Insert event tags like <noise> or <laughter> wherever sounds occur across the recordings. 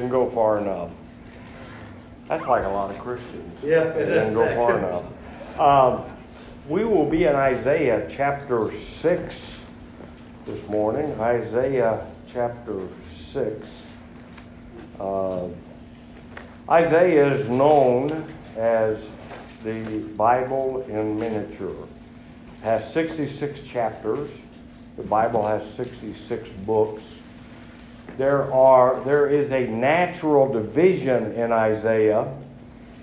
Didn't go far enough. That's like a lot of Christians. Yeah, that's didn't go far enough. Um, we will be in Isaiah chapter 6 this morning. Isaiah chapter 6. Uh, Isaiah is known as the Bible in miniature. Has 66 chapters. The Bible has 66 books there are there is a natural division in Isaiah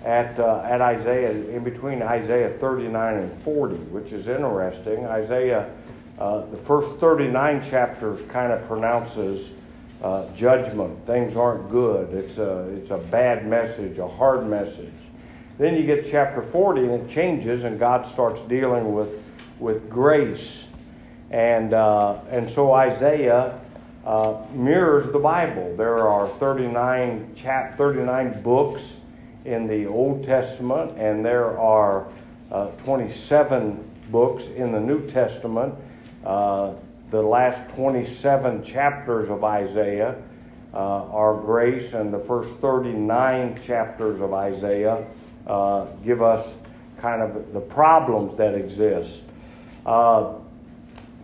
at uh, at Isaiah in between Isaiah 39 and 40, which is interesting. Isaiah, uh, the first 39 chapters kind of pronounces uh, judgment. Things aren't good. It's a it's a bad message, a hard message. Then you get chapter 40 and it changes, and God starts dealing with with grace, and uh, and so Isaiah uh, mirrors the Bible. There are 39 chap 39 books in the Old Testament, and there are uh, 27 books in the New Testament. Uh, the last 27 chapters of Isaiah uh, are grace, and the first 39 chapters of Isaiah uh, give us kind of the problems that exist.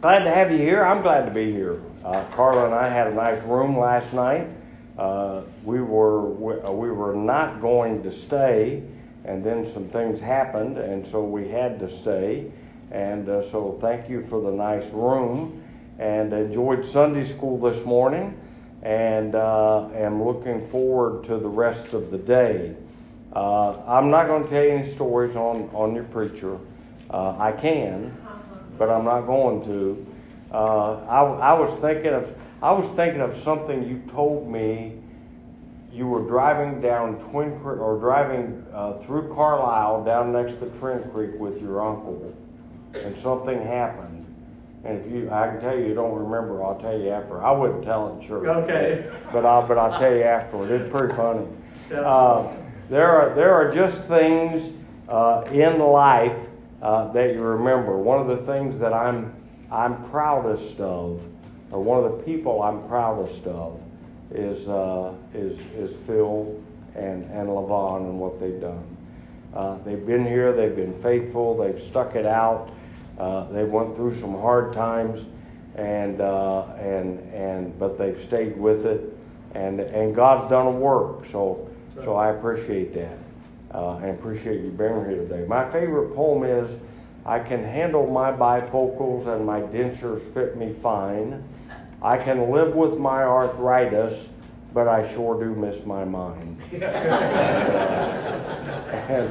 Glad to have you here. I'm glad to be here. Uh, Carla and I had a nice room last night. Uh, we were we, uh, we were not going to stay, and then some things happened, and so we had to stay. And uh, so, thank you for the nice room, and enjoyed Sunday school this morning, and uh, am looking forward to the rest of the day. Uh, I'm not going to tell you any stories on on your preacher. I can, but I'm not going to. Uh, I, I was thinking of I was thinking of something you told me. You were driving down Twin Creek or driving uh, through Carlisle down next to Twin Creek with your uncle, and something happened. And if you, I can tell you, you don't remember. I'll tell you after. I wouldn't tell it in church. Okay. But I'll but I'll tell you afterward. It's pretty funny. Yeah. Uh, there are there are just things uh, in life uh, that you remember. One of the things that I'm I'm proudest of, or one of the people I'm proudest of, is uh, is is Phil and and Levon and what they've done. Uh, they've been here. They've been faithful. They've stuck it out. Uh, they went through some hard times, and uh, and and but they've stayed with it, and and God's done a work. So so I appreciate that, uh, and appreciate you being here today. My favorite poem is. I can handle my bifocals and my dentures fit me fine. I can live with my arthritis, but I sure do miss my mind. <laughs> and,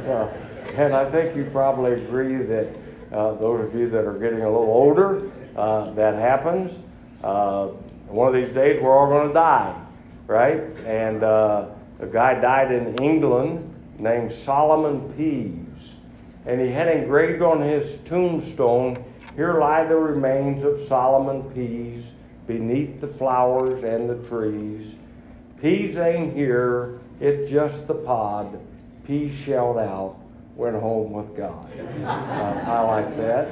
uh, and I think you probably agree that uh, those of you that are getting a little older, uh, that happens. Uh, one of these days, we're all going to die, right? And uh, a guy died in England named Solomon Pease and he had engraved on his tombstone, Here lie the remains of Solomon Pease, beneath the flowers and the trees. Pease ain't here, it's just the pod. Pease shelled out, went home with God. <laughs> Uh, I like that.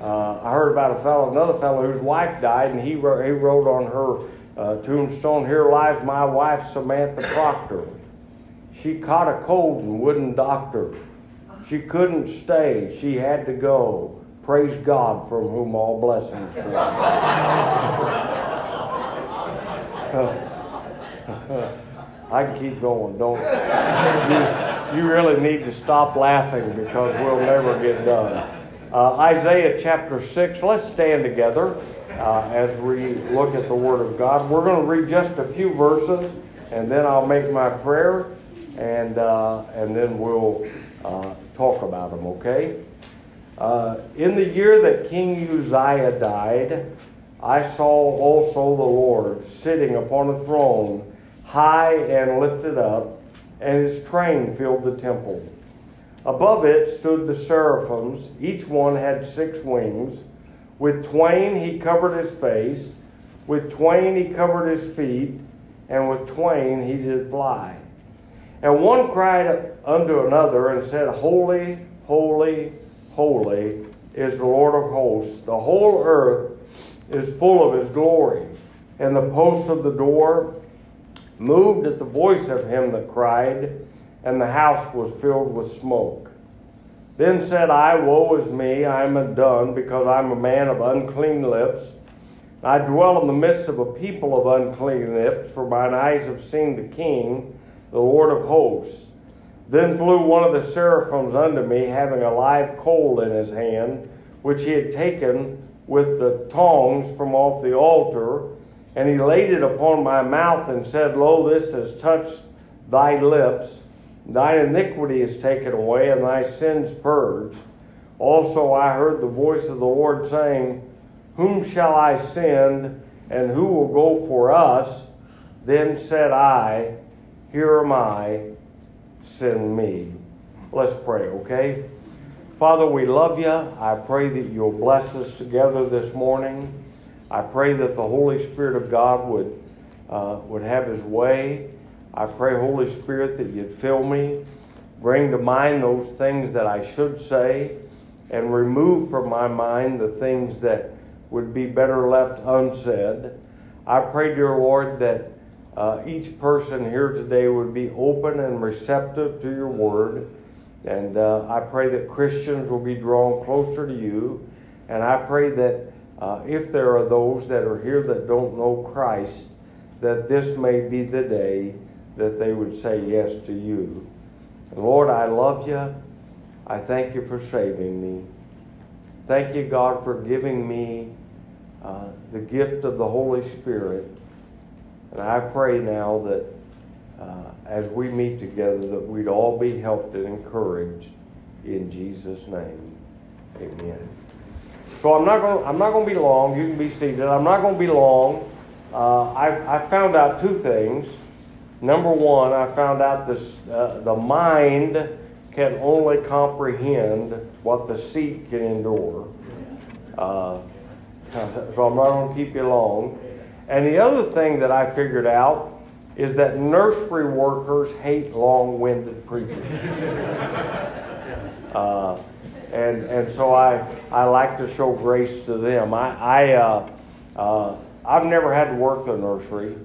Uh, I heard about a fellow, another fellow whose wife died, and he wrote, he wrote on her uh, tombstone, Here lies my wife, Samantha Proctor. She caught a cold and wouldn't doctor. She couldn't stay. She had to go. Praise God from whom all blessings flow. <laughs> I can keep going. Don't you, you really need to stop laughing because we'll never get done. Uh, Isaiah chapter 6. Let's stand together uh, as we look at the Word of God. We're going to read just a few verses and then I'll make my prayer and, uh, and then we'll uh, talk about them, okay? Uh, in the year that King Uzziah died, I saw also the Lord sitting upon a throne, high and lifted up, and his train filled the temple. Above it stood the seraphims, each one had six wings. With twain he covered his face, with twain he covered his feet, and with twain he did fly. And one cried unto another and said, Holy, holy, holy is the Lord of hosts. The whole earth is full of his glory. And the posts of the door moved at the voice of him that cried, and the house was filled with smoke. Then said I, Woe is me, I am undone, because I am a man of unclean lips. I dwell in the midst of a people of unclean lips, for mine eyes have seen the King, the Lord of hosts. Then flew one of the seraphims unto me, having a live coal in his hand, which he had taken with the tongs from off the altar, and he laid it upon my mouth and said, Lo, this has touched thy lips. Thine iniquity is taken away, and thy sins purged. Also I heard the voice of the Lord saying, Whom shall I send, and who will go for us? Then said I, Here am I, send me. Let's pray, okay? Father, we love you. I pray that you'll bless us together this morning. I pray that the Holy Spirit of God would, uh, would have his way. I pray, Holy Spirit, that you'd fill me, bring to mind those things that I should say, and remove from my mind the things that would be better left unsaid. I pray, dear Lord, that uh, each person here today would be open and receptive to your word. And uh, I pray that Christians will be drawn closer to you. And I pray that uh, if there are those that are here that don't know Christ, that this may be the day that they would say yes to you. Lord, I love you. I thank you for saving me. Thank you, God, for giving me uh, the gift of the Holy Spirit. And I pray now that uh, as we meet together, that we'd all be helped and encouraged in Jesus' name. Amen. So I'm not going. I'm not going to be long. You can be seated. I'm not going to be long. Uh, I, I found out two things. Number one, I found out this: uh, the mind can only comprehend what the seat can endure. Uh, <laughs> so I'm not going to keep you long. And the other thing that I figured out is that nursery workers hate long-winded preachers. <laughs> Uh, and and so I I like to show grace to them. I I uh, uh, I've never had to work the nursery.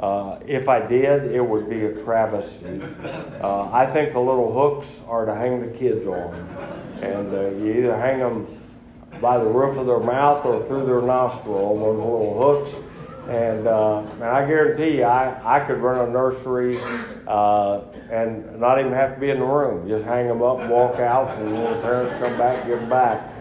Uh, if I did, it would be a travesty. Uh, I think the little hooks are to hang the kids on, and uh, you either hang them by the roof of their mouth or through their nostril on those little hooks. And, uh, I guarantee you, I, I could run a nursery uh, and not even have to be in the room. Just hang them up walk out, and when the parents come back, give them back.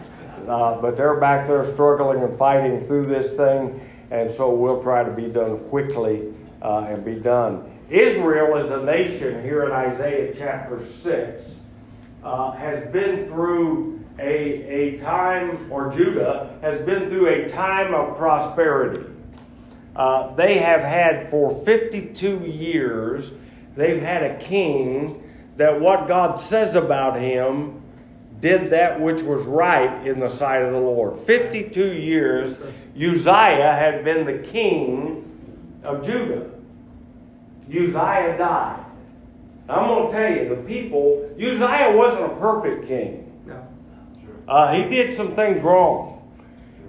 Uh, but they're back there struggling and fighting through this thing, and so we'll try to be done quickly uh, and be done. Israel as a nation, here in Isaiah chapter 6, uh, has been through a, a time, or Judah has been through a time of prosperity. Uh, they have had for 52 years, they've had a king that what God says about him did that which was right in the sight of the Lord. 52 years, Uzziah had been the king of Judah. Uzziah died. I'm going to tell you, the people, Uzziah wasn't a perfect king. Uh, he did some things wrong.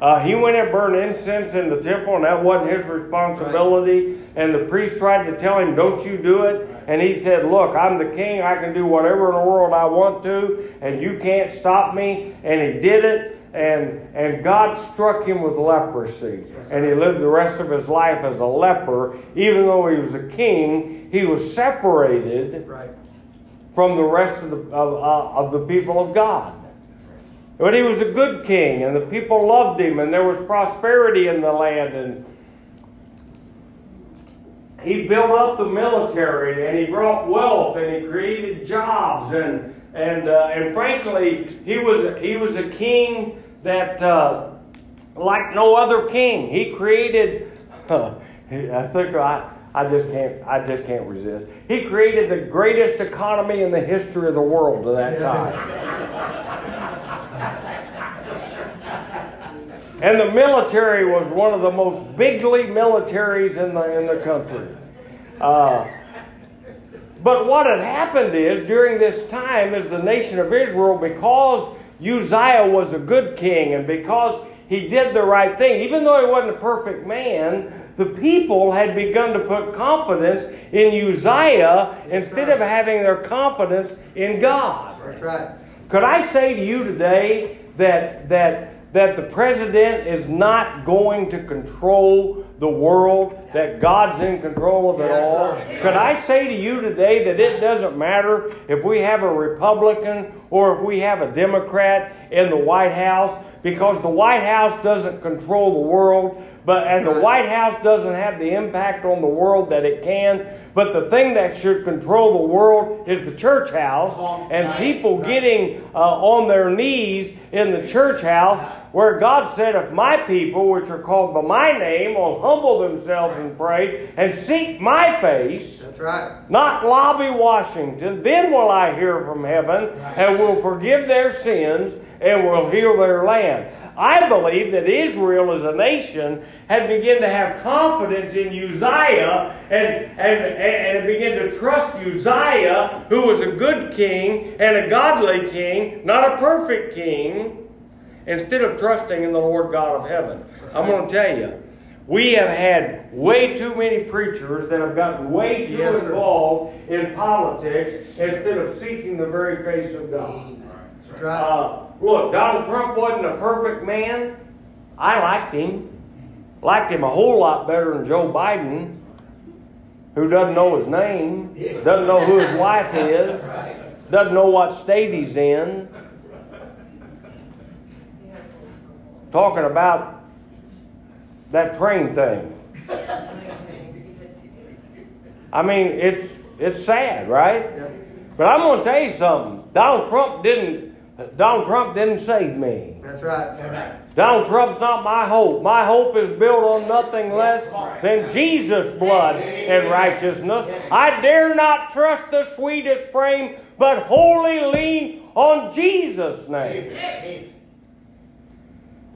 Uh, he went and burned incense in the temple, and that wasn't his responsibility. And the priest tried to tell him, Don't you do it. And he said, Look, I'm the king. I can do whatever in the world I want to, and you can't stop me. And he did it. And, and God struck him with leprosy. And he lived the rest of his life as a leper. Even though he was a king, he was separated from the rest of the, of, uh, of the people of God. But he was a good king, and the people loved him, and there was prosperity in the land. And he built up the military, and he brought wealth, and he created jobs, and and uh, and frankly, he was he was a king that uh, like no other king. He created. <laughs> I think I. I just can't. I just can't resist. He created the greatest economy in the history of the world at that time. And the military was one of the most bigly militaries in the, in the country. Uh, but what had happened is, during this time, as the nation of Israel, because Uzziah was a good king and because he did the right thing. Even though he wasn't a perfect man, the people had begun to put confidence in Uzziah instead of having their confidence in God. That's right. Could I say to you today that that that the president is not going to control the world, that God's in control of it Yes, all? sir. Could I say to you today that it doesn't matter if we have a Republican or if we have a Democrat in the White House because the White House doesn't control the world, but and the White House doesn't have the impact on the world that it can. But the thing that should control the world is the church house and people getting uh, on their knees in the church house where God said, If my people, which are called by my name, will humble themselves and pray and seek my face, That's right. not lobby Washington, then will I hear from heaven and will forgive their sins and will heal their land. I believe that Israel as a nation had begun to have confidence in Uzziah and, and, and and began to trust Uzziah, who was a good king and a godly king, not a perfect king, instead of trusting in the Lord God of heaven. I'm going to tell you, we have had way too many preachers that have gotten way too Yes, sir. involved in politics instead of seeking the very face of God. That's right. Uh, look, Donald Trump wasn't a perfect man. I liked him. Liked him a whole lot better than Joe Biden, who doesn't know his name, doesn't know who his wife is, <laughs> doesn't know what state he's in. Talking about that train thing. I mean, it's it's sad, right? Yep. But I'm going to tell you something. Donald Trump didn't. Donald Trump didn't save me. That's right. Donald Trump's not my hope. My hope is built on nothing less than Jesus' blood and righteousness. I dare not trust the sweetest frame, but wholly lean on Jesus' name.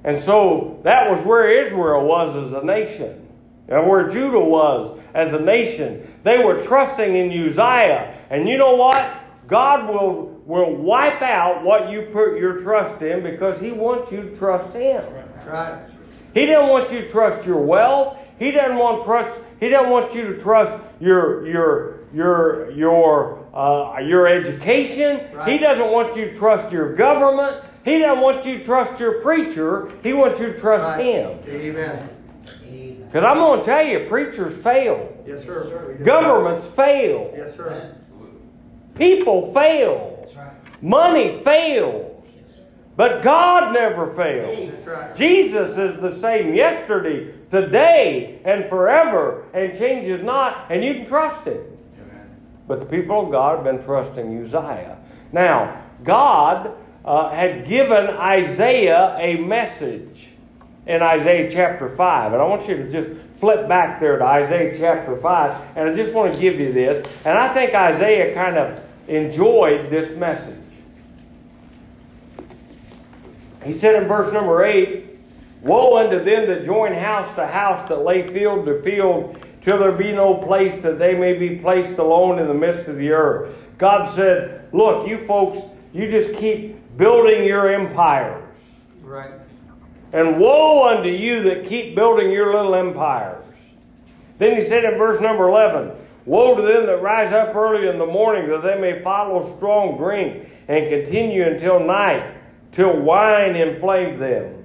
And so that was where Israel was as a nation, and where Judah was as a nation. They were trusting in Uzziah. And you know what? God will, will wipe out what you put your trust in because He wants you to trust Him. Right. He doesn't want you to trust your wealth. He doesn't want trust. He doesn't want you to trust your your your your uh, your education. He doesn't want you to trust your government. He doesn't want you to trust your preacher. He wants you to trust Right. him. Amen. Because I'm going to tell you, preachers fail. Yes, sir. We do. Governments fail. Yes, sir. People fail. Right. Money fails. But God never fails. That's right. Jesus is the same yesterday, today, and forever, and changes not, and you can trust him. But the people of God have been trusting Uzziah. Now, God uh, had given Isaiah a message in Isaiah chapter 5. And I want you to just flip back there to Isaiah chapter 5. And I just want to give you this. And I think Isaiah kind of enjoyed this message. He said in verse number 8 Woe unto them that join house to house, that lay field to field, till there be no place that they may be placed alone in the midst of the earth. God said, Look, you folks, you just keep building your empires. Right. And woe unto you that keep building your little empires. Then he said in verse number 11, Woe to them that rise up early in the morning, that they may follow strong drink, and continue until night, till wine inflame them.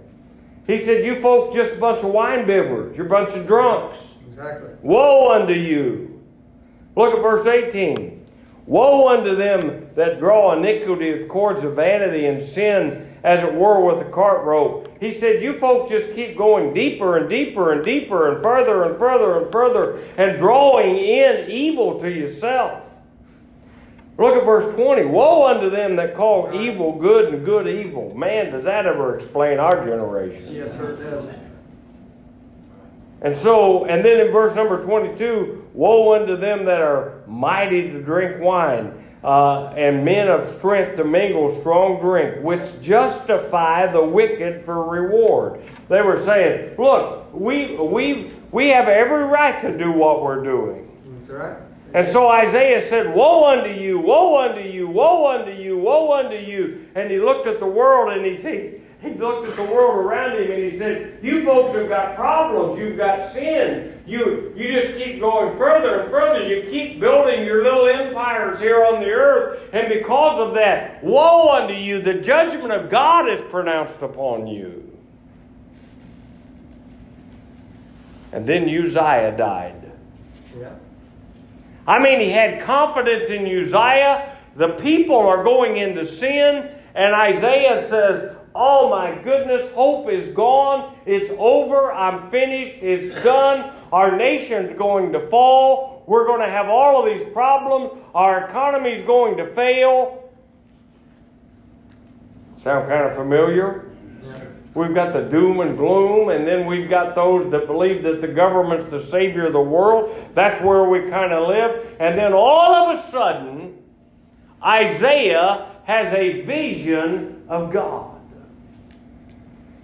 He said, You folks just a bunch of wine bibbers, you're a bunch of drunks. Exactly. Woe unto you. Look at verse 18. Woe unto them that draw iniquity with cords of vanity and sin as it were with a cart rope. He said, You folks just keep going deeper and deeper and deeper and further and further and further and drawing in evil to yourself. Look at verse 20. Woe unto them that call evil good and good evil. Man, does that ever explain our generation? Yes, sir. It does. And so, and then in verse number 22, woe unto them that are mighty to drink wine, uh, and men of strength to mingle strong drink, which justify the wicked for reward. They were saying, look, we, we, we have every right to do what we're doing. That's right. And so Isaiah said, Woe unto you, woe unto you, woe unto you, woe unto you. And he looked at the world and he said, he looked at the world around him and he said, You folks have got problems. You've got sin. You, you just keep going further and further. You keep building your little empires here on the earth. And because of that, woe unto you. The judgment of God is pronounced upon you. And then Uzziah died. Yeah. I mean, he had confidence in Uzziah. The people are going into sin, and Isaiah says, Oh my goodness, hope is gone. It's over. I'm finished. It's done. Our nation's going to fall. We're going to have all of these problems. Our economy's going to fail. Sound kind of familiar? We've got the doom and gloom, and then we've got those that believe that the government's the savior of the world. That's where we kind of live. And then all of a sudden, Isaiah has a vision of God.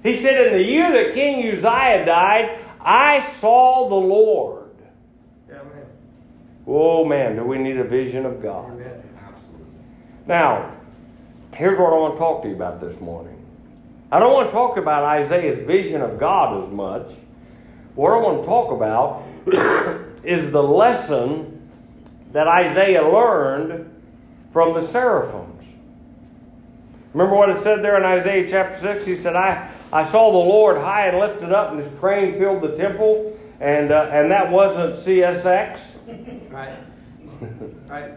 He said, In the year that King Uzziah died, I saw the Lord. Man. Oh man, do we need a vision of God? Amen. Now, here's what I want to talk to you about this morning. I don't want to talk about Isaiah's vision of God as much. What I want to talk about <coughs> is the lesson that Isaiah learned from the seraphims. Remember what it said there in Isaiah chapter 6? He said, I, I saw the Lord high and lifted up, and his train filled the temple. And, uh, and that wasn't CSX, Right. Right.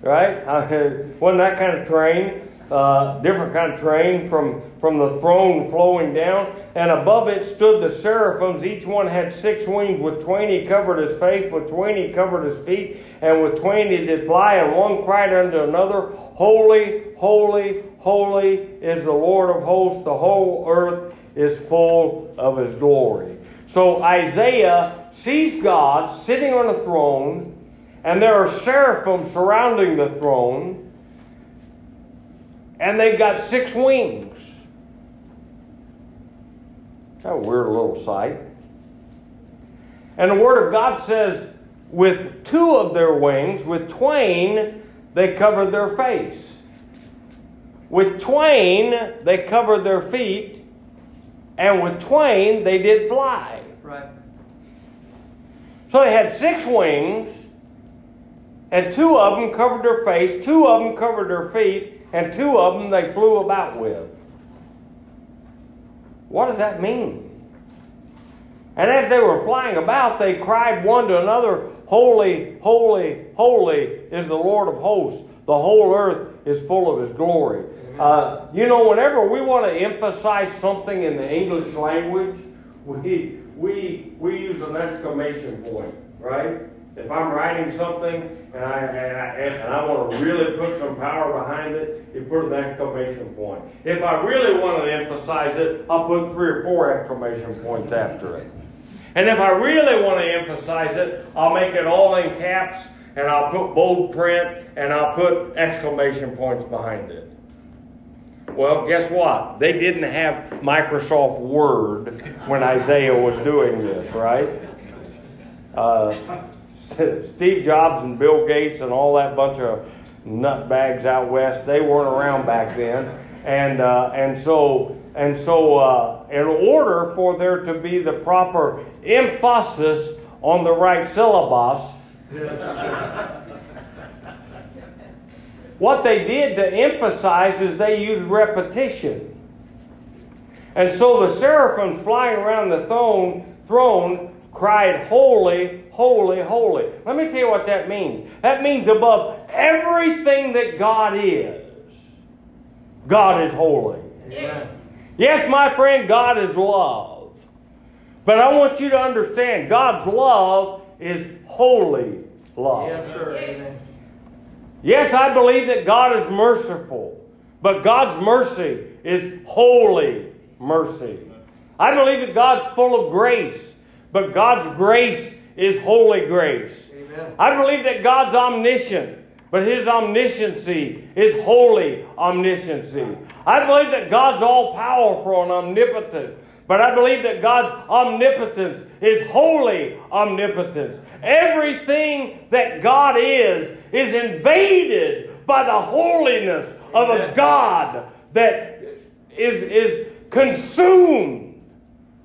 right? <laughs> wasn't that kind of train. Uh, different kind of train from, from the throne flowing down. And above it stood the seraphims. Each one had six wings. With twain he covered his face, with twain he covered his feet, and with twain he did fly. And one cried unto another, Holy, holy, holy is the Lord of hosts. The whole earth is full of his glory. So Isaiah sees God sitting on a throne, and there are seraphim surrounding the throne and they've got six wings. Kind of weird little sight. And the Word of God says, with two of their wings, with twain, they covered their face. With twain, they covered their feet. And with twain, they did fly. Right. So they had six wings, and two of them covered their face, two of them covered their feet, and two of them they flew about with. What does that mean? And as they were flying about, they cried one to another, Holy, holy, holy is the Lord of hosts. The whole earth is full of his glory. Uh, you know, whenever we want to emphasize something in the English language, we, we, we use an exclamation point, right? If I'm writing something and I, and I, and I want to really put some power behind it, you put an exclamation point. If I really want to emphasize it, I'll put three or four exclamation points after it. And if I really want to emphasize it, I'll make it all in caps and I'll put bold print and I'll put exclamation points behind it. Well, guess what? They didn't have Microsoft Word when Isaiah was doing this, right? Uh, Steve Jobs and Bill Gates and all that bunch of nutbags out west, they weren't around back then. And, uh, and so, and so uh, in order for there to be the proper emphasis on the right syllabus. <laughs> what they did to emphasize is they used repetition. And so the seraphims flying around the throne, throne cried, Holy, holy, holy. Let me tell you what that means. That means above everything that God is, God is holy. Amen. Yes, my friend, God is love. But I want you to understand God's love is holy love. Yes, sir. Amen. Yes, I believe that God is merciful, but God's mercy is holy mercy. I believe that God's full of grace, but God's grace is holy grace. Amen. I believe that God's omniscient, but His omnisciency is holy omnisciency. I believe that God's all powerful and omnipotent, but I believe that God's omnipotence is holy omnipotence. Everything that God is, is invaded by the holiness of a God that is, is consumed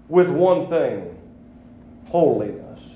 with one thing holiness.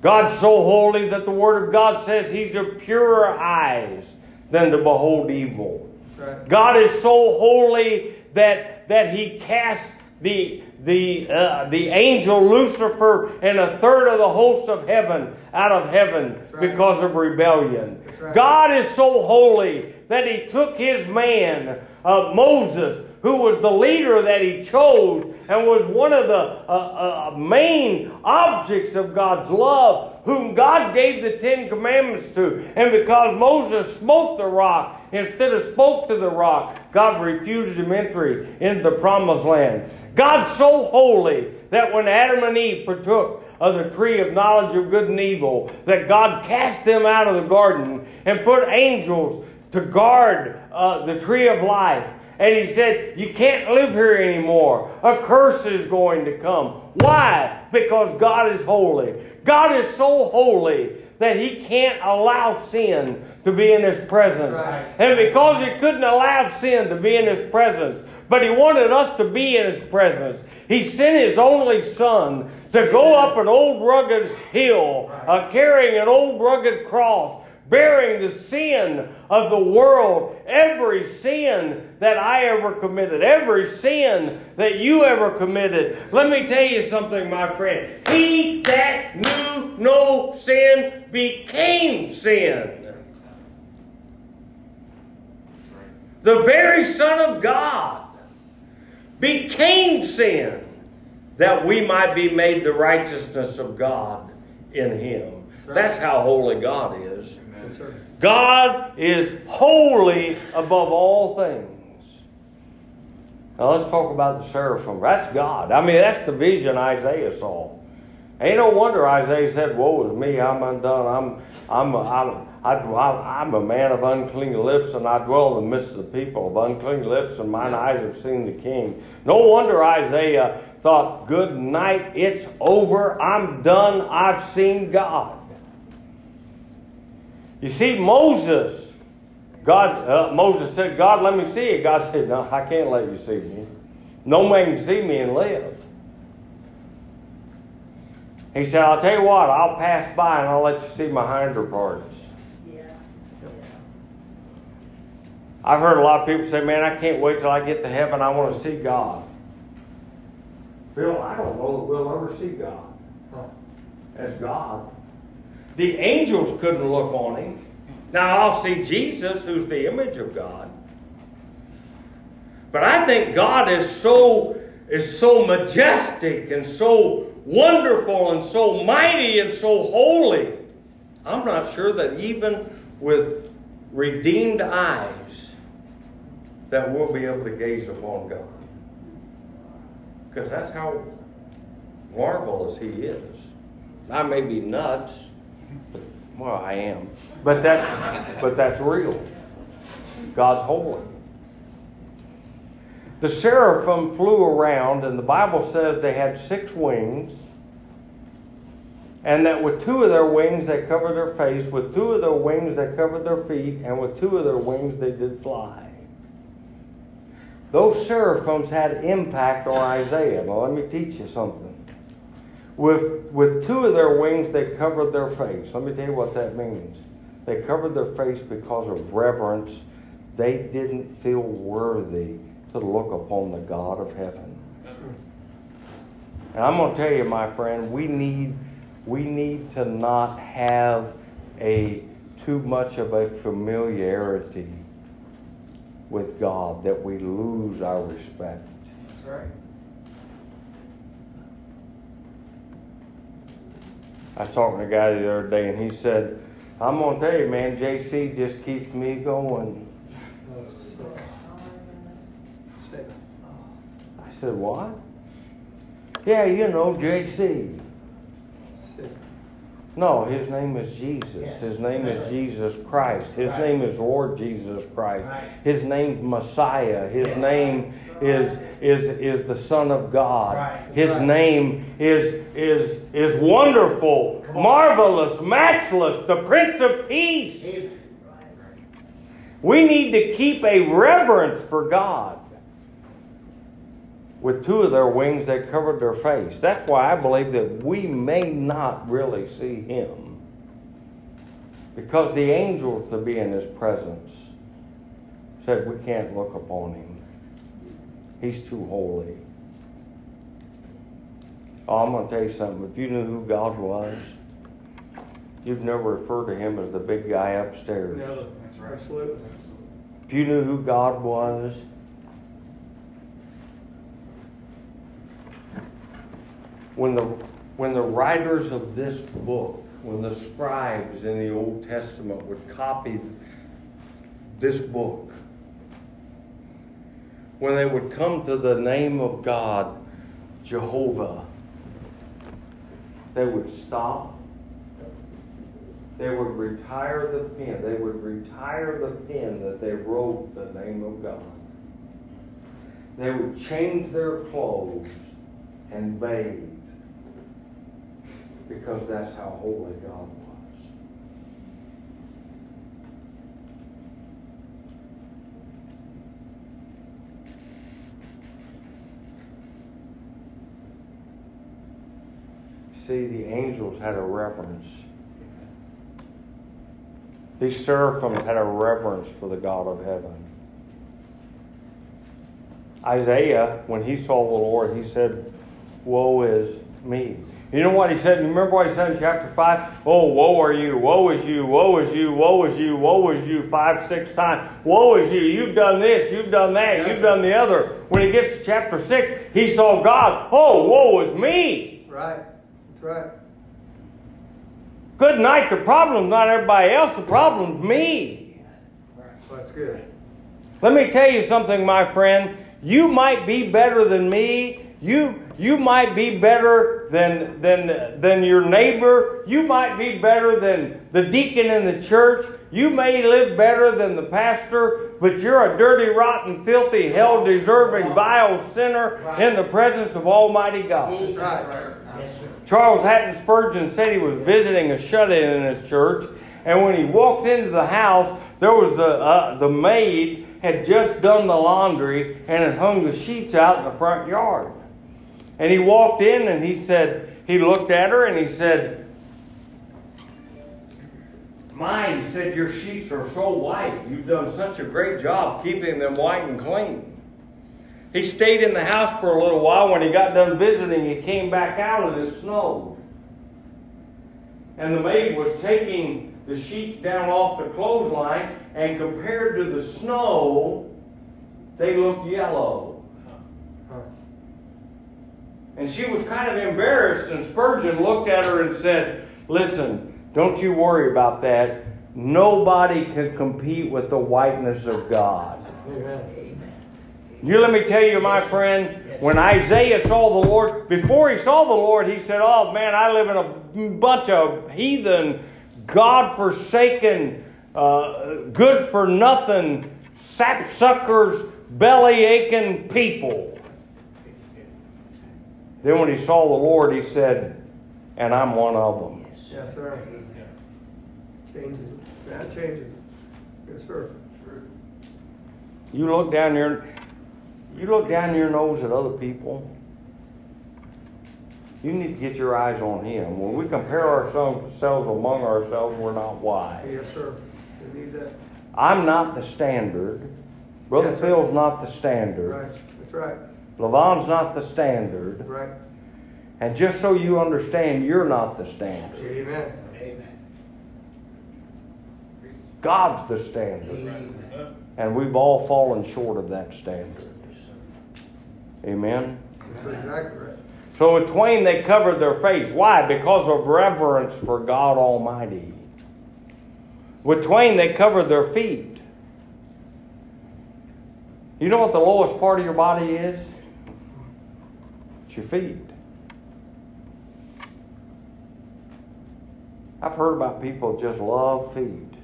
God's so holy that the Word of God says He's of purer eyes than to behold evil. Right. God is so holy that, that He cast the, the, uh, the angel Lucifer and a third of the hosts of heaven out of heaven right. because of rebellion. right. God is so holy that He took His man, uh, Moses, who was the leader that He chose and was one of the uh, uh, main objects of God's love, whom God gave the Ten Commandments to. And because Moses smote the rock instead of spoke to the rock, God refused him entry into the promised land. God's so holy that when Adam and Eve partook of the tree of knowledge of good and evil, that God cast them out of the garden and put angels to guard uh, the tree of life. And he said, You can't live here anymore. A curse is going to come. Why? Because God is holy. God is so holy that he can't allow sin to be in his presence. Right. And because he couldn't allow sin to be in his presence, but he wanted us to be in his presence, he sent his only son to go up an old rugged hill, uh, carrying an old rugged cross bearing the sin of the world, every sin that I ever committed, every sin that you ever committed. Let me tell you something, my friend. He that knew no sin became sin. The very Son of God became sin that we might be made the righteousness of God in him. That's how holy God is. God is holy above all things. Now let's talk about the seraphim. That's God. I mean, that's the vision Isaiah saw. Ain't no wonder Isaiah said, "Woe is me! I'm undone. I'm I'm a, I'm I, I'm a man of unclean lips, and I dwell in the midst of the people of unclean lips, and mine eyes have seen the King." No wonder Isaiah thought, "Good night. It's over. I'm done. I've seen God." You see, Moses, God, uh, Moses said, God, let me see you. God said, No, I can't let you see me. No man can see me and live. He said, I'll tell you what, I'll pass by and I'll let you see my hinder parts. Yeah. I've heard a lot of people say, Man, I can't wait till I get to heaven. I want to see God. Phil, I don't know that we'll ever see God Huh. as God. The angels couldn't look on him. Now I'll see Jesus, who's the image of God. But I think God is so is so majestic and so wonderful and so mighty and so holy. I'm not sure that even with redeemed eyes that we'll be able to gaze upon God. Because that's how marvelous he is. I may be nuts, well, I am, but that's but that's real. God's holy. The seraphim flew around, and the Bible says they had six wings, and that with two of their wings they covered their face, with two of their wings they covered their feet, and with two of their wings they did fly. Those seraphims had impact on Isaiah. Now, let me teach you something. With, with two of their wings, they covered their face. Let me tell you what that means. They covered their face because of reverence. They didn't feel worthy to look upon the God of heaven. And I'm going to tell you, my friend, we need, we need to not have a too much of a familiarity with God that we lose our respect. That's right. I was talking to a guy the other day, and he said, "I'm gonna tell you, man, JC just keeps me going." I said, "What?" Yeah, you know JC. No, his name is Jesus. Yes. His name That's is right. Jesus Christ. His Right. name is Lord Jesus Christ. Right. His name's Messiah. His Yes. name is is is the Son of God. His name is is is wonderful, marvelous, matchless, the Prince of Peace. We need to keep a reverence for God. With two of their wings they covered their face. That's why I believe that we may not really see him. Because the angels to be in his presence said we can't look upon him. He's too holy. Oh, I'm going to tell you something. If you knew who God was, you'd never refer to him as the big guy upstairs. Never. That's right. Absolutely. If you knew who God was, when the when the writers of this book, when the scribes in the Old Testament would copy this book, when they would come to the name of God, Jehovah, they would stop. They would retire the pen. They would retire the pen that they wrote the name of God. They would change their clothes and bathe because that's how holy God was. See, the angels had a reverence. These seraphims had a reverence for the God of heaven. Isaiah, when he saw the Lord, he said, Woe is me. You know what he said? Remember what he said in chapter 5? Oh, woe are you, woe is you, woe is you, woe is you, woe is you, five, six times. Woe is you, you've done this, you've done that, you've done the other. When he gets to chapter 6, he saw God. Oh, woe is me. Right. That's right. Good night. The problem's not everybody else, the problem's me. Well, that's good. Let me tell you something, my friend. You might be better than me. You you might be better than than than your neighbor. You might be better than the deacon in the church. You may live better than the pastor, but you're a dirty, rotten, filthy, hell deserving, vile sinner in the presence of Almighty God. That's right. Yes. Charles Haddon Spurgeon said he was visiting a shut-in in his church, and when he walked into the house, there was a, uh, the maid had just done the laundry and had hung the sheets out in the front yard. And he walked in and he said, he looked at her and he said, My, he said, your sheets are so white. You've done such a great job keeping them white and clean. He stayed in the house for a little while. When he got done visiting, he came back out and it snowed. And the maid was taking the sheets down off the clothesline, and compared to the snow, they looked yellow. And she was kind of embarrassed, and Spurgeon looked at her and said, Listen, don't you worry about that. Nobody can compete with the whiteness of God. Amen. You let me tell you, my friend, when Isaiah saw the Lord, before he saw the Lord, he said, Oh man, I live in a bunch of heathen, God forsaken, uh, good for nothing, sapsuckers, belly aching people. Then when he saw the Lord, he said, And I'm one of them. Yes, sir. Changes it. That changes it. Yes, sir. You look down your, you look down your nose at other people. You need to get your eyes on Him. When we compare ourselves among ourselves, we're not wise. Yes, sir. We need that. I'm not the standard. Brother Yes. Phil's not the standard. Right. That's right. Levon's not the standard. Right. And just so you understand, you're not the standard. Amen. Amen. God's the standard. Amen. And we've all fallen short of that standard. Amen. Exactly right. So with twain they covered their face. Why? Because of reverence for God Almighty. With twain they covered their feet. You know what the lowest part of your body is? Your feet. I've heard about people just love feet.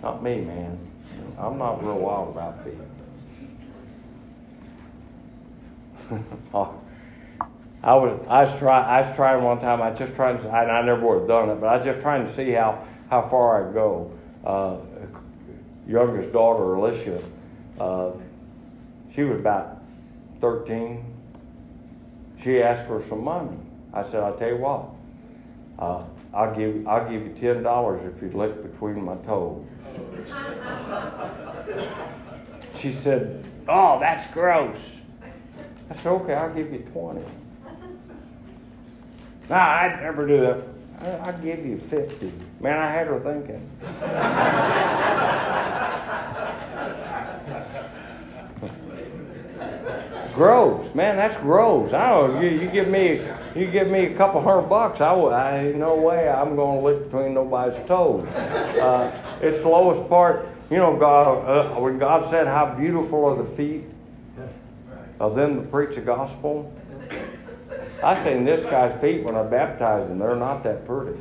Not me, man. I'm not real wild about feet. <laughs> I was I was I was trying one time. I just trying to I, I never would have done it, but I was just trying to see how how far I'd go. Uh, youngest daughter Alicia, uh, she was about 13. She asked for some money. I said, I'll tell you what, uh, I'll give I'll give you ten dollars if you lick between my toes. she said, Oh, that's gross. I said, Okay, I'll give you twenty. Nah, I'd never do that. I- I'll give you fifty. Man, I had her thinking. Gross, man. That's gross. I don't. You, you give me, you give me a couple hundred bucks. I, I ain't no way I'm going to lick between nobody's toes. Uh, it's the lowest part. You know, God. Uh, when God said, "How beautiful are the feet of them that preach the gospel." I seen this guy's feet when I baptized him. They're not that pretty.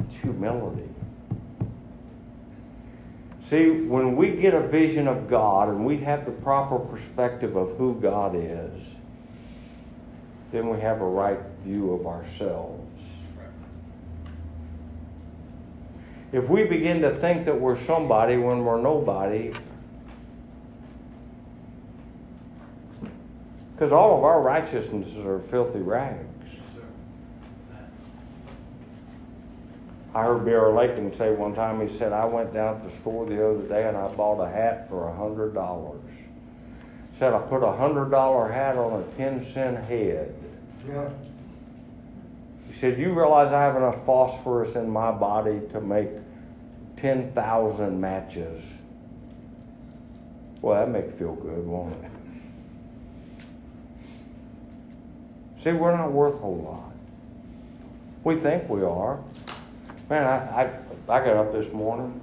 It's humility. See, when we get a vision of God and we have the proper perspective of who God is, then we have a right view of ourselves. If we begin to think that we're somebody when we're nobody, because all of our righteousnesses are filthy rags. I heard Bill Lakin say one time, he said, I went down to the store the other day and I bought a hat for a hundred dollars. Said I put a hundred dollar hat on a ten cent head. Yeah. He said, You realize I have enough phosphorus in my body to make 10,000 matches. Well, that make you feel good, won't it? See, we're not worth a whole lot. We think we are. Man, I, I, I got up this morning,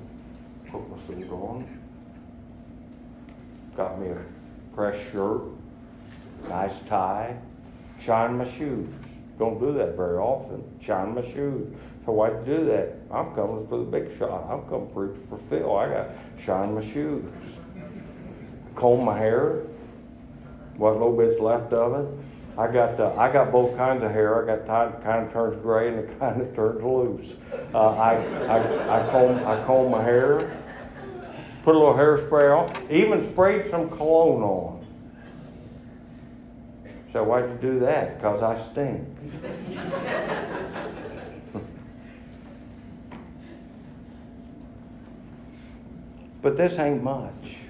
put my suit on, got me a fresh shirt, nice tie, shine my shoes. Don't do that very often. Shine my shoes. So why do that? I'm coming for the big shot. I'm coming preach for Phil. I got shine my shoes. Comb my hair. What little bit's left of it. I got I got both kinds of hair. I got kind kind of turns gray and it <laughs> kind of turns loose. Uh, I, I I comb I comb my hair. Put a little hairspray on. Even sprayed some cologne on. So why'd you do that? Because I stink. <laughs> but this ain't much.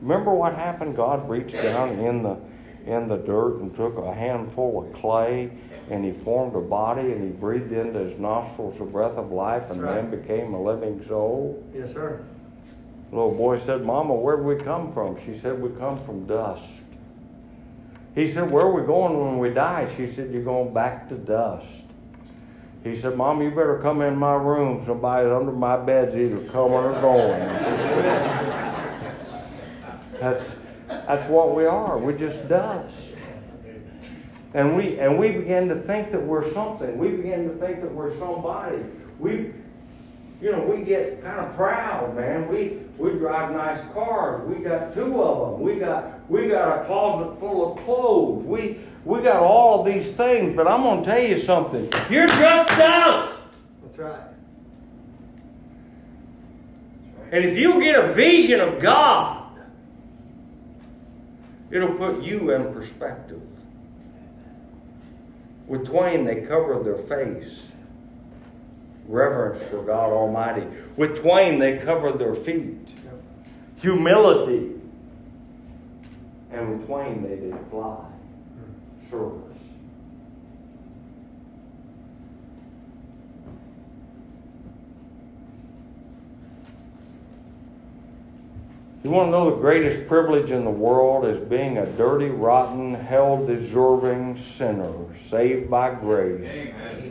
Remember what happened? God reached down in the in the dirt and took a handful of clay and he formed a body and he breathed into his nostrils the breath of life and That's man became a living soul. Yes, sir. Little boy said, Mama, where'd we come from? She said, We come from dust. He said, Where are we going when we die? She said, You're going back to dust. He said, Mom, you better come in my room. Somebody's under my bed's either coming or going. That's, that's what we are. We're just dust. And we, and we begin to think that we're something. We begin to think that we're somebody. We, you know, we get kind of proud, man. We we drive nice cars. We got two of them. We got we got a closet full of clothes. We we got all of these things. But I'm gonna tell you something. You're just dust. That's right. And if you get a vision of God, it'll put you in perspective. With twain, they covered their face. Reverence for God Almighty. With twain, they covered their feet. Humility. And with twain, they did fly. Hmm. Service. You want to know the greatest privilege in the world is being a dirty, rotten, hell deserving sinner, saved by grace,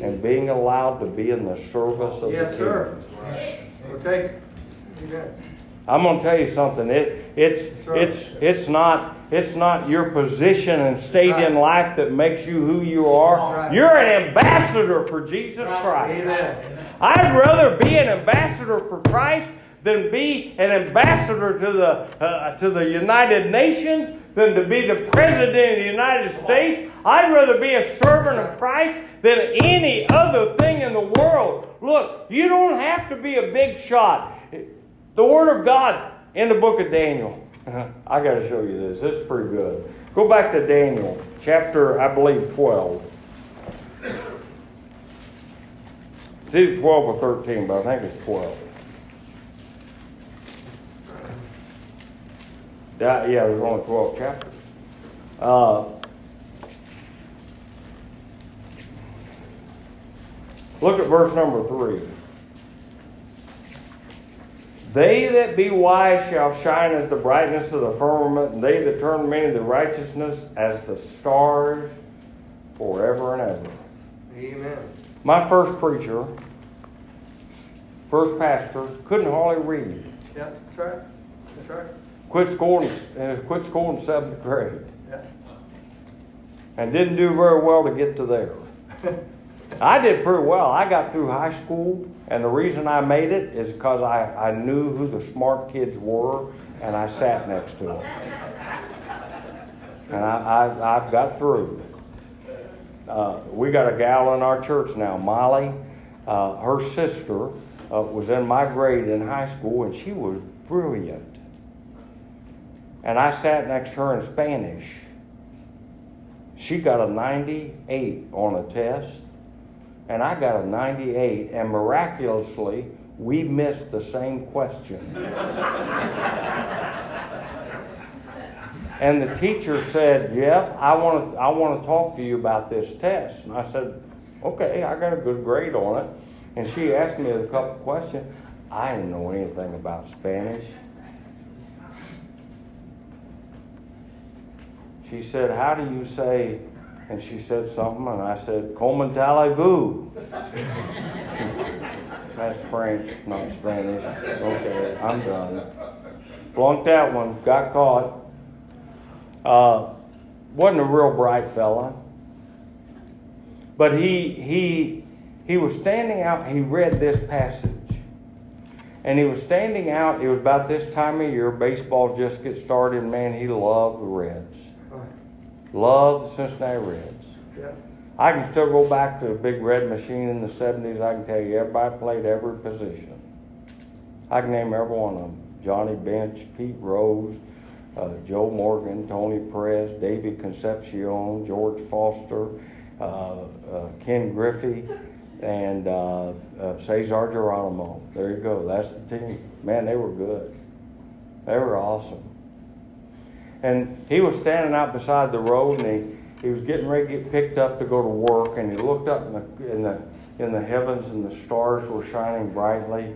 and being allowed to be in the service of Yes, the sir. kingdom. We'll take, you bet. I'm going to tell you something. It, it's, Sure. it's, it's not, it's not your position and state in life that makes you who you are. Right. You're an ambassador for Jesus Christ. Amen. I'd rather be an ambassador for Christ than be an ambassador to the, uh, to the United Nations, than to be the president of the United States. I'd rather be a servant of Christ than any other thing in the world. Look, you don't have to be a big shot. The Word of God in the book of Daniel. I got to show you this. This is pretty good. Go back to Daniel, chapter, I believe, 12. It's either 12 or 13, but I think it's 12. That, yeah, there's only 12 chapters. Uh, look at verse number 3. They that be wise shall shine as the brightness of the firmament, and they that turn many to righteousness as the stars forever and ever. Amen. My first preacher, first pastor, couldn't hardly read. Yeah, that's right. That's right. Quit school in, uh, quit school in seventh grade, Yeah. and didn't do very well to get to there. <laughs> I did pretty well. I got through high school, and the reason I made it is because I, I knew who the smart kids were, and I sat next to them. And I, I, I got through. Uh, we got a gal in our church now, Molly. Uh, her sister uh, was in my grade in high school, and she was brilliant. And I sat next to her in Spanish. She got a 98 on a test, and I got a 98, and miraculously, we missed the same question. and the teacher said, Jeff, I want to I want to talk to you about this test. And I said, okay, I got a good grade on it. And she asked me a couple questions. I didn't know anything about Spanish. She said, How do you say? And she said something, and I said, Comment allez-vous? <laughs> That's French, not Spanish. Okay, I'm done. Flunked that one, got caught. Uh, wasn't a real bright fella. But he, he, he was standing out, he read this passage. And he was standing out, it was about this time of year, baseball's just get started, man, he loved the Reds. Loved the Cincinnati Reds. Yeah. I can still go back to the big red machine in the 70s. I can tell you everybody played every position. I can name every one of them Johnny Bench, Pete Rose, uh, Joe Morgan, Tony Perez, David Concepcion, George Foster, uh, uh, Ken Griffey, and uh, uh, Cesar Geronimo. There you go. That's the team. Man, they were good. They were awesome. And he was standing out beside the road, and he, he was getting ready to get picked up to go to work, and he looked up in the in the in the heavens, and the stars were shining brightly.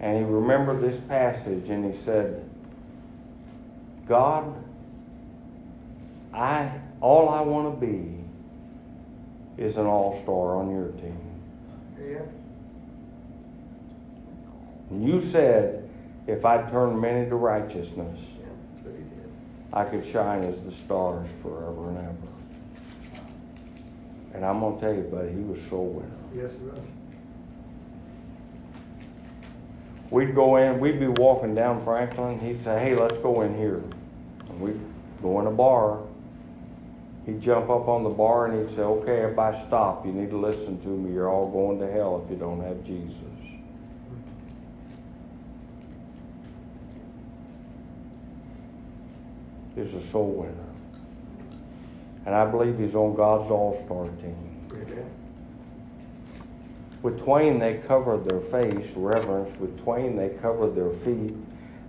And he remembered this passage, and he said, "God, I all I want to be is an all-star on your team." Yeah. And you said, if I turn many to righteousness, Yeah. That's what he did. I could shine as the stars forever and ever. And I'm gonna tell you, buddy, he was soul winner. Yes, he was. We'd go in, we'd be walking down Franklin. He'd say, "Hey, let's go in here." And we'd go in a bar. He'd jump up on the bar and he'd say, "Okay, everybody, stop. You need to listen to me. You're all going to hell if you don't have Jesus." He's a soul winner, and I believe he's on God's all-star team. Amen. With twain they covered their face, reverence. With twain they covered their feet.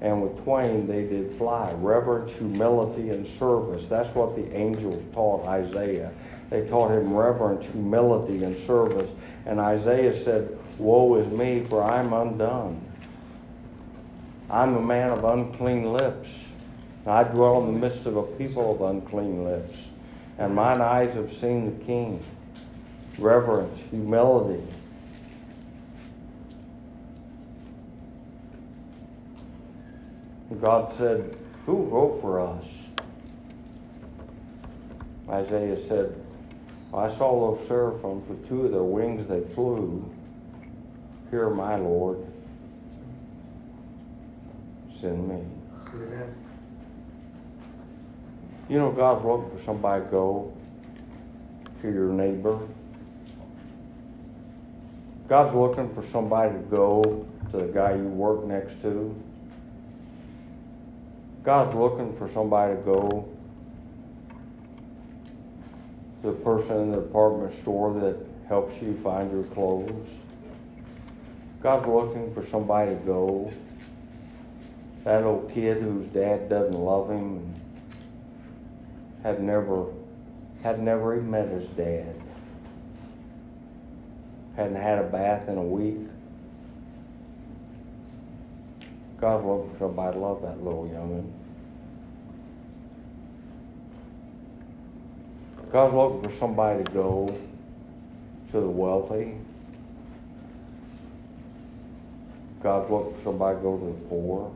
And with twain they did fly. Reverence, humility, and service. That's what the angels taught Isaiah. They taught him reverence, humility, and service. And Isaiah said, Woe is me, for I'm undone. I'm a man of unclean lips. I dwell in the midst of a people of unclean lips. And mine eyes have seen the King. Reverence, humility, God said, Who go for us? Isaiah said, I saw those seraphims with two of their wings they flew. Hear my Lord, send me. Amen. You know, God's looking for somebody to go to your neighbor. God's looking for somebody to go to the guy you work next to. God's looking for somebody to go to the person in the department store that helps you find your clothes. God's looking for somebody to go. That old kid whose dad doesn't love him had never had never even met his dad. Hadn't had a bath in a week. God's looking for somebody to love that little youngin. God's looking for somebody to go to the wealthy. God's looking for somebody to go to the poor.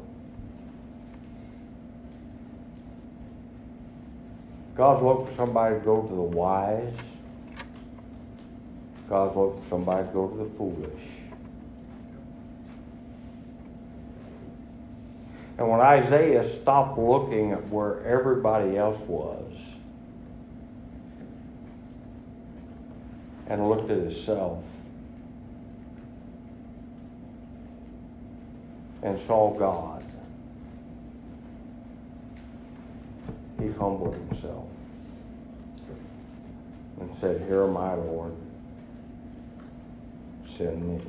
God's looking for somebody to go to the wise. God's looking for somebody to go to the foolish. And when Isaiah stopped looking at where everybody else was and looked at himself and saw God, he humbled himself and said, Here am I, Lord. Send me.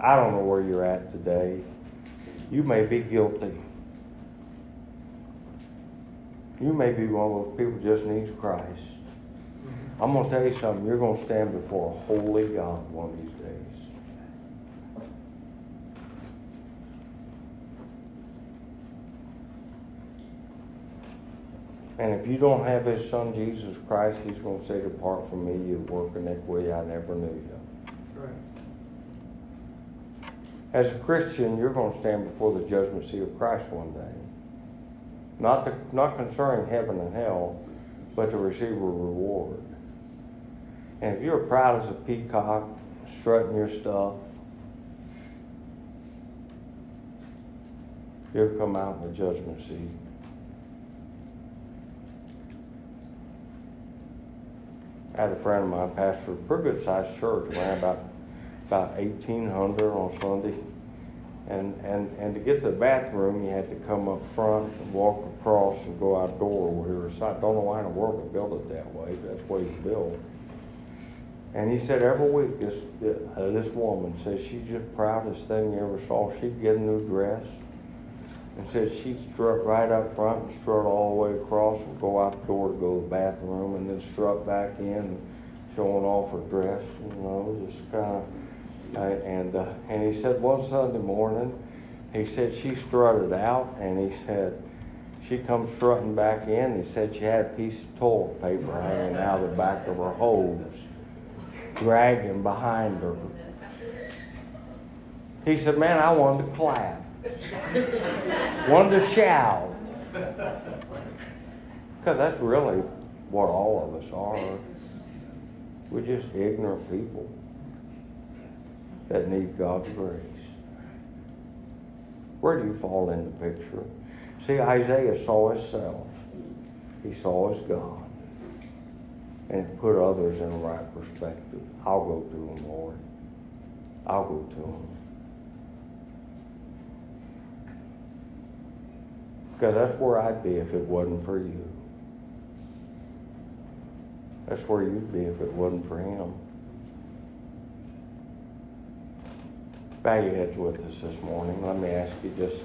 I don't know where you're at today. You may be guilty. You may be one of those people who just needs Christ. Mm-hmm. I'm going to tell you something. You're going to stand before a holy God one of these days. And if you don't have his son Jesus Christ, he's going to say, Depart from me, you work iniquity, I never knew you. Right. As a Christian, you're going to stand before the judgment seat of Christ one day. Not, to, not concerning heaven and hell, but to receive a reward. And if you're proud as a peacock, strutting your stuff, you'll come out in the judgment seat. Had a friend of mine pastor a pretty good sized church, man, about about eighteen hundred on Sunday. And, and, and to get to the bathroom, you had to come up front and walk across and go outdoor where he was. I don't know why in the world they built it that way, but that's what he built. And he said every week this uh, this woman says she's just proudest thing you ever saw. She'd get a new dress and said she'd strut right up front and strut all the way across and go out the door to go to the bathroom and then strut back in, showing off her dress. You know, just kind of. And uh, and he said one Sunday morning, he said she strutted out, and he said she come strutting back in. He said she had a piece of toilet paper hanging out of the back of her hose, dragging behind her. He said, "Man, I wanted to clap, wanted to shout, because that's really what all of us are. We're just ignorant people." that need God's grace. Where do you fall in the picture? See, Isaiah saw himself. He saw his God. And put others in the right perspective. I'll go to him, Lord. I'll go to him. Because that's where I'd be if it wasn't for you. That's where you'd be if it wasn't for him. Bow your heads with us this morning. Let me ask you just